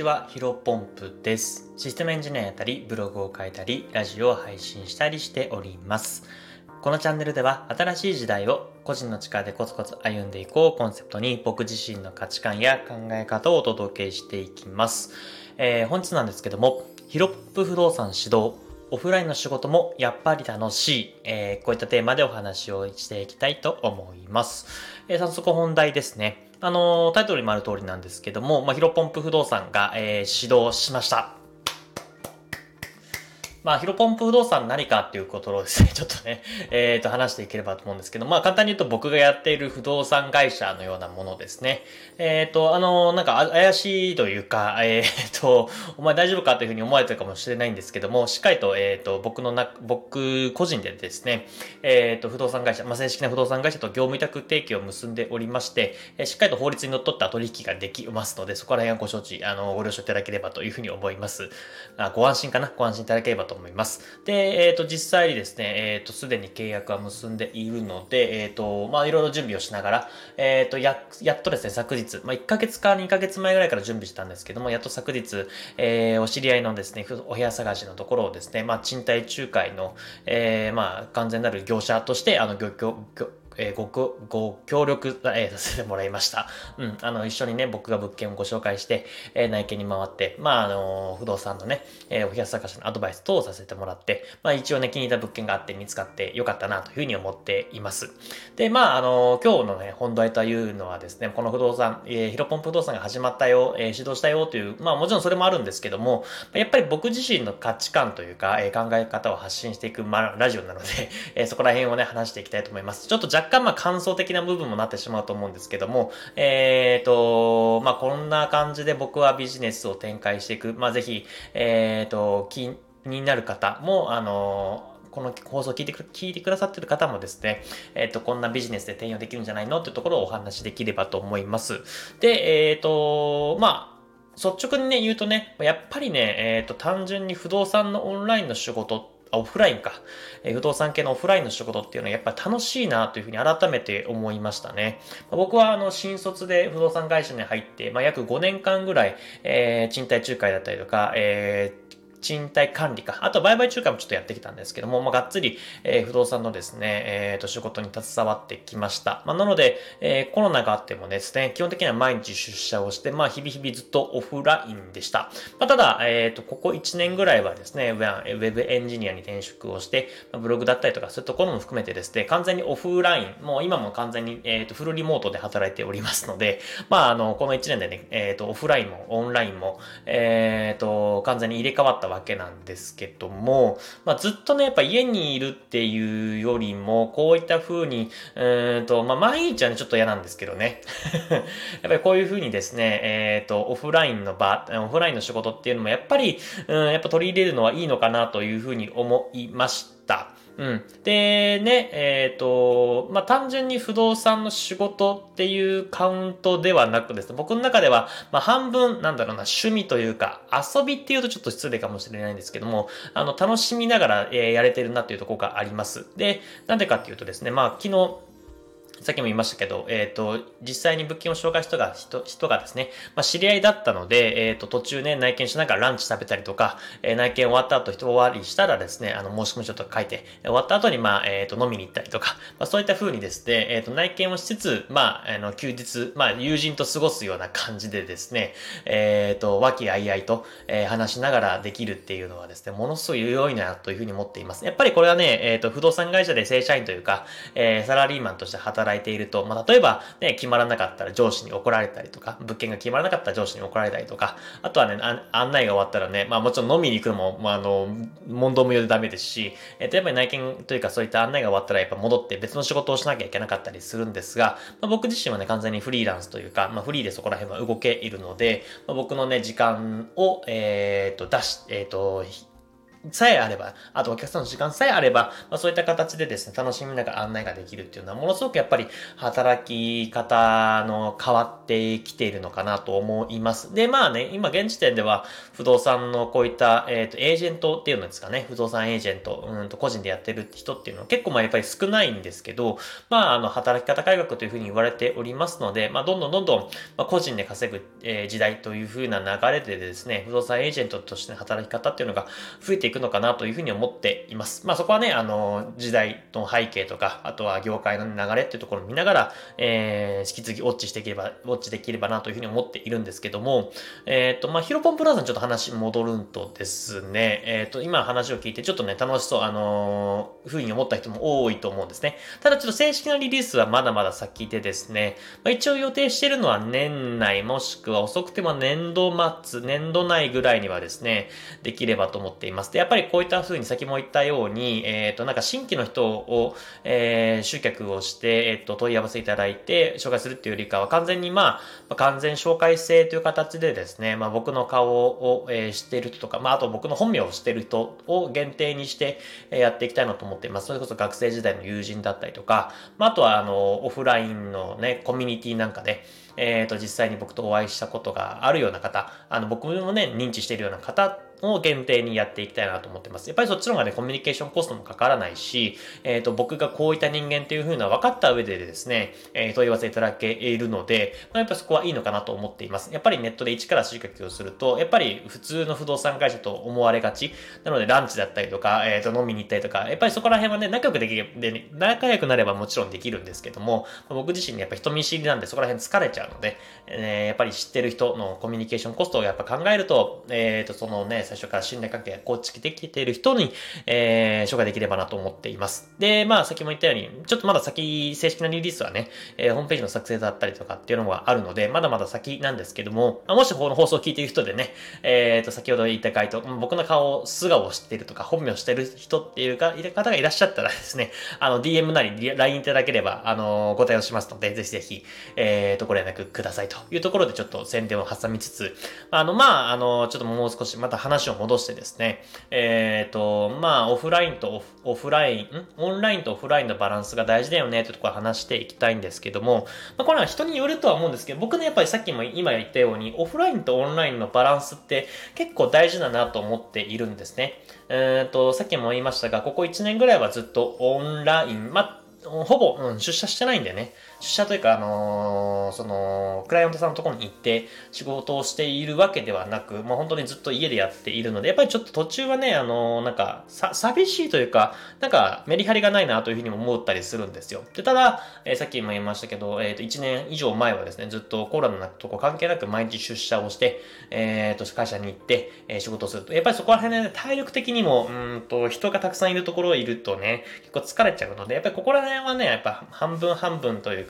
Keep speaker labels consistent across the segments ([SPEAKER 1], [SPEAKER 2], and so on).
[SPEAKER 1] ちは、ヒロポンプです。システムエンジニアやったり、ブログを書いたり、ラジオを配信したりしております。このチャンネルでは、新しい時代を個人の力でコツコツ歩んでいこうコンセプトに、僕自身の価値観や考え方をお届けしていきます。えー、本日なんですけども、ヒロップ不動産指導、オフラインの仕事もやっぱり楽しい、えー、こういったテーマでお話をしていきたいと思います。えー、早速本題ですね。あの、タイトルにもある通りなんですけども、まあ、ヒロポンプ不動産が、えー、指導しました。まあ、ヒロポンプ不動産何かっていうことをですね、ちょっとね、えっ、ー、と、話していければと思うんですけど、まあ、簡単に言うと僕がやっている不動産会社のようなものですね。えっ、ー、と、あの、なんか怪しいというか、えっ、ー、と、お前大丈夫かというふうに思われてるかもしれないんですけども、しっかりと、えっ、と、僕のな、僕個人でですね、えっ、と、不動産会社、まあ、正式な不動産会社と業務委託提携を結んでおりまして、えしっかりと法律にのっった取引ができますので、そこら辺はご承知、あの、ご了承いただければというふうに思います。あご安心かな？ご安心いただければと思います。で、えっ、ー、と、実際にですね、えっ、ー、と、すでに契約は結んでいるので、えっ、ー、と、まあ、いろいろ準備をしながら、えっ、と、や、やっとですね、昨日、まあ、1ヶ月か2ヶ月前ぐらいから準備したんですけども、やっと昨日、えお知り合いのですね、お部屋探しのところをですね、まあ、賃貸仲介の、えまあ、完全なる業者として、あの、業、業、えー、ご、ご協力、えー、させてもらいました。うん、あの、一緒にね、僕が物件をご紹介して、えー、内見に回って、まあ、あの、不動産のね、えー、お部屋探しのアドバイス等をさせてもらって、まあ、一応ね、気に入った物件があって見つかってよかったなというふうに思っています。で、まあ、あの、今日のね、本題というのはですね、この不動産、えー、ヒロポン不動産が始まったよ、えー、指導したよという、まあ、もちろんそれもあるんですけども、やっぱり僕自身の価値観というか、えー、考え方を発信していく、まあ、ラジオなので、えー、そこら辺をね、話していきたいと思います。ちょっと若干、まあ、感想的な部分もなってしまうと思うんですけども、えっ、ー、と、まあ、こんな感じで僕はビジネスを展開していく。まあ、ぜひ、えっ、ー、と、気になる方も、あの、この放送を聞いてく、聞いてくださってる方もですね、えっ、ー、と、こんなビジネスで転用できるんじゃないの？っていうところをお話しできればと思います。で、えっ、ー、と、まあ、率直にね、言うとね、やっぱりね、えっ、ー、と、単純に不動産のオンラインの仕事ってあオフラインか、え、不動産系のオフラインの仕事っていうのはやっぱ楽しいなというふうに改めて思いましたね。僕はあの新卒で不動産会社に入って、まあ、約5年間ぐらい、えー、賃貸仲介だったりとか、えー賃貸管理か、あと売買仲介もちょっとやってきたんですけども、まあ、がっつり、えー、不動産のですね、えっ、ー、と、仕事に携わってきました。まあ、なので、えー、コロナがあってもですね、基本的には毎日出社をして、まあ、日々日々ずっとオフラインでした。まあ、ただ、えっ、と、ここ1年ぐらいはですね、ウェブエンジニアに転職をして、まあ、ブログだったりとか、そういうところも含めてですね、完全にオフライン、もう今も完全に、えっ、と、フルリモートで働いておりますので、まあ、あの、この1年でね、えっ、と、オフラインもオンラインも、えっ、と、完全に入れ替わったわけなんですけども、まあ、ずっとね、やっぱ家にいるっていうよりも、こういった風に、うんと、まあ、毎日はね、ちょっと嫌なんですけどね。やっぱりこういう風にですね、えっ、ー、と、オフラインの場、オフラインの仕事っていうのも、やっぱり、うん、やっぱ取り入れるのはいいのかなという風に思いました。うん。で、ね、えっ、ー、と、まあ、単純に不動産の仕事っていうカウントではなくですね、僕の中では、まあ、半分、なんだろうな、趣味というか、遊びっていうとちょっと失礼かもしれないんですけども、あの、楽しみながら、えー、やれてるなっていうところがあります。で、なんでかっていうとですね、まあ、昨日、さっきも言いましたけど、えっ、ー、と、実際に物件を紹介した人が、人、人がですね、まあ、知り合いだったので、えっ、ー、と、途中ね、内見しながらランチ食べたりとか、えー、内見終わった後人終わりしたらですね、あの、申し込み書とか書いて、終わった後に、まあ、えっ、と、飲みに行ったりとか、まあ、そういった風にですね、えっ、と、内見をしつつ、まあ、あの、休日、まあ、友人と過ごすような感じでですね、えっ、と、和気あいあいと、え話しながらできるっていうのはですね、ものすごい良いなというふうに思っています。やっぱりこれはね、えっ、と、不動産会社で正社員というか、えサラリーマンとして働いていると、まあ、例えば、ね、決まらなかったら上司に怒られたりとか、物件が決まらなかったら上司に怒られたりとか、あとはね、案内が終わったらね、まあもちろん飲みに行くのも、まああの、問答無用でダメですし、えっ、と、やっぱり内見というかそういった案内が終わったらやっぱ戻って別の仕事をしなきゃいけなかったりするんですが、まあ、僕自身はね、完全にフリーランスというか、まあフリーでそこら辺は動けいるので、まあ、僕のね、時間を、えっ、と、出し、えっ、と、さえあれば、あとお客さんの時間さえあれば、まあ、そういった形でですね、楽しみながら案内ができるっていうのは、ものすごくやっぱり働き方の変わってきているのかなと思います。で、まあね、今現時点では不動産のこういった、えっ、ー、と、エージェントっていうのですかね、不動産エージェント、うんと個人でやってる人っていうのは結構まあやっぱり少ないんですけど、まああの、働き方改革というふうに言われておりますので、まあどんどんどんどん、まあ、個人で稼ぐ、えー、時代というふうな流れでですね、不動産エージェントとしての働き方っていうのが増えていくのかなというふうに思っています。まあそこはね、あの、時代の背景とか、あとは業界の流れっていうところを見ながら、えー、引き続きウォッチしていければ、ウォッチできればなというふうに思っているんですけども、えっ、ー、と、まあヒロポンプラザにちょっと話戻るんとですね、えっ、ー、と、今話を聞いてちょっとね、楽しそう、あのー、ふうに思った人も多いと思うんですね。ただちょっと正式なリリースはまだまだ先でですね、まあ、一応予定してるのは年内もしくは遅くても年度末、年度内ぐらいにはですね、できればと思っています。で、やっぱりこういった風に先も言ったように、えっ、ー、と、なんか新規の人を、えー、集客をして、えっ、ー、と、問い合わせいただいて紹介するっていうよりかは完全にまあ、完全紹介制という形でですね、まあ僕の顔を、えー、知っている人とか、まああと僕の本名を知っている人を限定にして、えやっていきたいなと思っています。それこそ学生時代の友人だったりとか、まああとはあの、オフラインのね、コミュニティなんかで、えっ、ー、と、実際に僕とお会いしたことがあるような方、あの、僕もね、認知しているような方を限定にやっていきたいなと思ってます。やっぱりそっちの方がね、コミュニケーションコストもかからないし、えっ、ー、と、僕がこういった人間っていう風な分かった上でですね、えー、問い合わせいただけるので、まあ、やっぱそこはいいのかなと思っています。やっぱりネットで一から集客をすると、やっぱり普通の不動産会社と思われがち。なので、ランチだったりとか、えっ、ー、と、飲みに行ったりとか、やっぱりそこら辺はね、仲良くできる、で、ね、仲良くなればもちろんできるんですけども、僕自身ね、やっぱ人見知りなんでそこら辺疲れちゃうので、えー、やっぱり知ってる人のコミュニケーションコストをやっぱ考えると、えっ、と、そのね、最初から信頼関係係構築できている人に、えー、紹介できればなと思っています。で、まあ、先も言ったように、ちょっとまだ先、正式なリリースはね、えー、ホームページの作成だったりとかっていうのがあるので、まだまだ先なんですけども、もしこの放送を聞いている人でね、えっ、ー、と、先ほど言った回答、僕の顔、素顔を知っているとか、本名を知っている人っていうか、いる方がいらっしゃったらですね、あの、DM なり LINE いただければ、あの、ご対応しますので、ぜひぜひ、えっ、ー、と、ご連絡くださいというところでちょっと宣伝を挟みつつ、あの、まあ、あの、ちょっともう少しまた話を戻してですね、えっ、ー、と、まあ、オフラインとオフライン、オンラインとオフラインのバランスが大事だよねってところ話していきたいんですけども、まあ、これは人によるとは思うんですけど、僕ね、やっぱりさっきも今言ったように、オフラインとオンラインのバランスって結構大事だなと思っているんですね。えっ、ー、と、さっきも言いましたが、ここ1年ぐらいはずっとオンライン、まあ、ほぼ、うん、出社してないんでね。出社というか、あのー、その、クライアントさんのところに行って仕事をしているわけではなく、まあ、本当にずっと家でやっているので、やっぱりちょっと途中はね、あのー、なんか、さ、寂しいというか、なんか、メリハリがないなというふうにも思ったりするんですよ。で、ただ、えー、さっきも言いましたけど、えっ、と、1年以上前はですね、ずっとコロナのとこ関係なく毎日出社をして、えっ、と、会社に行って、え仕事をすると、やっぱりそこら辺で、ね、体力的にも、うんと、人がたくさんいるところいるとね、結構疲れちゃうので、やっぱりここら辺はね、やっぱ半分半分というか、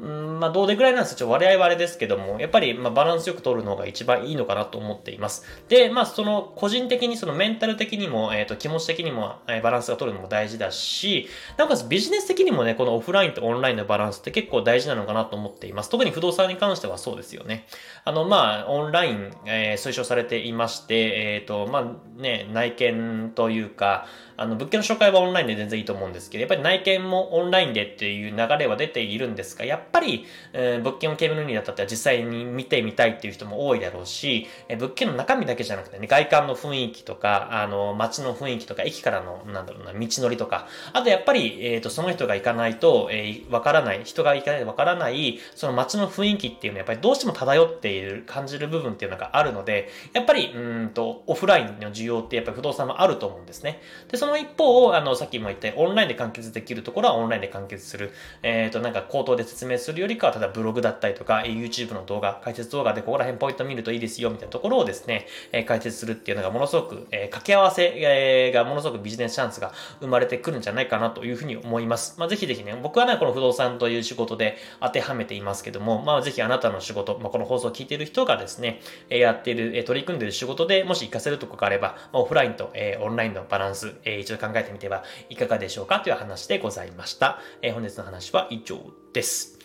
[SPEAKER 1] うんまあ、どうでぐらいなんですよ。割合はあれですけども、やっぱり、まあ、バランスよく取るのが一番いいのかなと思っています。で、まあ、その、個人的に、そのメンタル的にも、えっ、ー、と、気持ち的にも、えー、バランスが取るのも大事だし、なおかつビジネス的にもね、このオフラインとオンラインのバランスって結構大事なのかなと思っています。特に不動産に関してはそうですよね。あの、まあ、オンライン、えー、推奨されていまして、えっ、ー、と、まあ、ね、内見というか、あの、物件の紹介はオンラインで全然いいと思うんですけど、やっぱり内見もオンラインでっていう流れは出ているんですが、やっぱり、えー、物件をケーブルにだったら実際に見てみたいっていう人も多いだろうし、えー、物件の中身だけじゃなくてね、外観の雰囲気とか、あの、街の雰囲気とか、駅からの、なんだろうな、道のりとか、あとやっぱり、えっ、ー、と、その人が行かないと、え、わからない、人が行かないとわからない、その街の雰囲気っていうのはやっぱりどうしても漂っている、感じる部分っていうのがあるので、やっぱり、うんと、オフラインの需要ってやっぱり不動産もあると思うんですね。で、そのの一方を、あの、さっきも言ったようにオンラインで完結できるところはオンラインで完結する。えっ、ー、と、なんか口頭で説明するよりかは、ただブログだったりとか、YouTube の動画、解説動画でここら辺ポイント見るといいですよ、みたいなところをですね、えー、解説するっていうのがものすごく、えー、掛け合わせ、がものすごくビジネスチャンスが生まれてくるんじゃないかなというふうに思います。まあ、ぜひぜひね、僕はね、この不動産という仕事で当てはめていますけども、まあ、ぜひあなたの仕事、まあ、この放送を聞いている人がですね、えやっている、え取り組んでいる仕事でもし活かせるとこがあれば、オフラインと、えオンラインのバランス、え一度考えてみてはいかがでしょうかという話でございました。え、本日の話は以上です。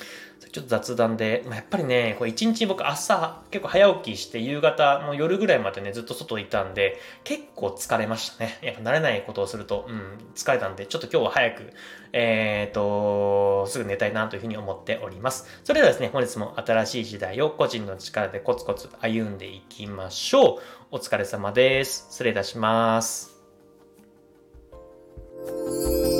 [SPEAKER 1] ちょっと雑談で、まあ、やっぱりね、これ一日僕朝結構早起きして夕方、もう夜ぐらいまでね、ずっと外いたんで、結構疲れましたね。やっぱ慣れないことをすると、うん、疲れたんで、ちょっと今日は早く、えっ、と、すぐ寝たいなというふうに思っております。それではですね、本日も新しい時代を個人の力でコツコツ歩んでいきましょう。お疲れ様です。失礼いたします。Música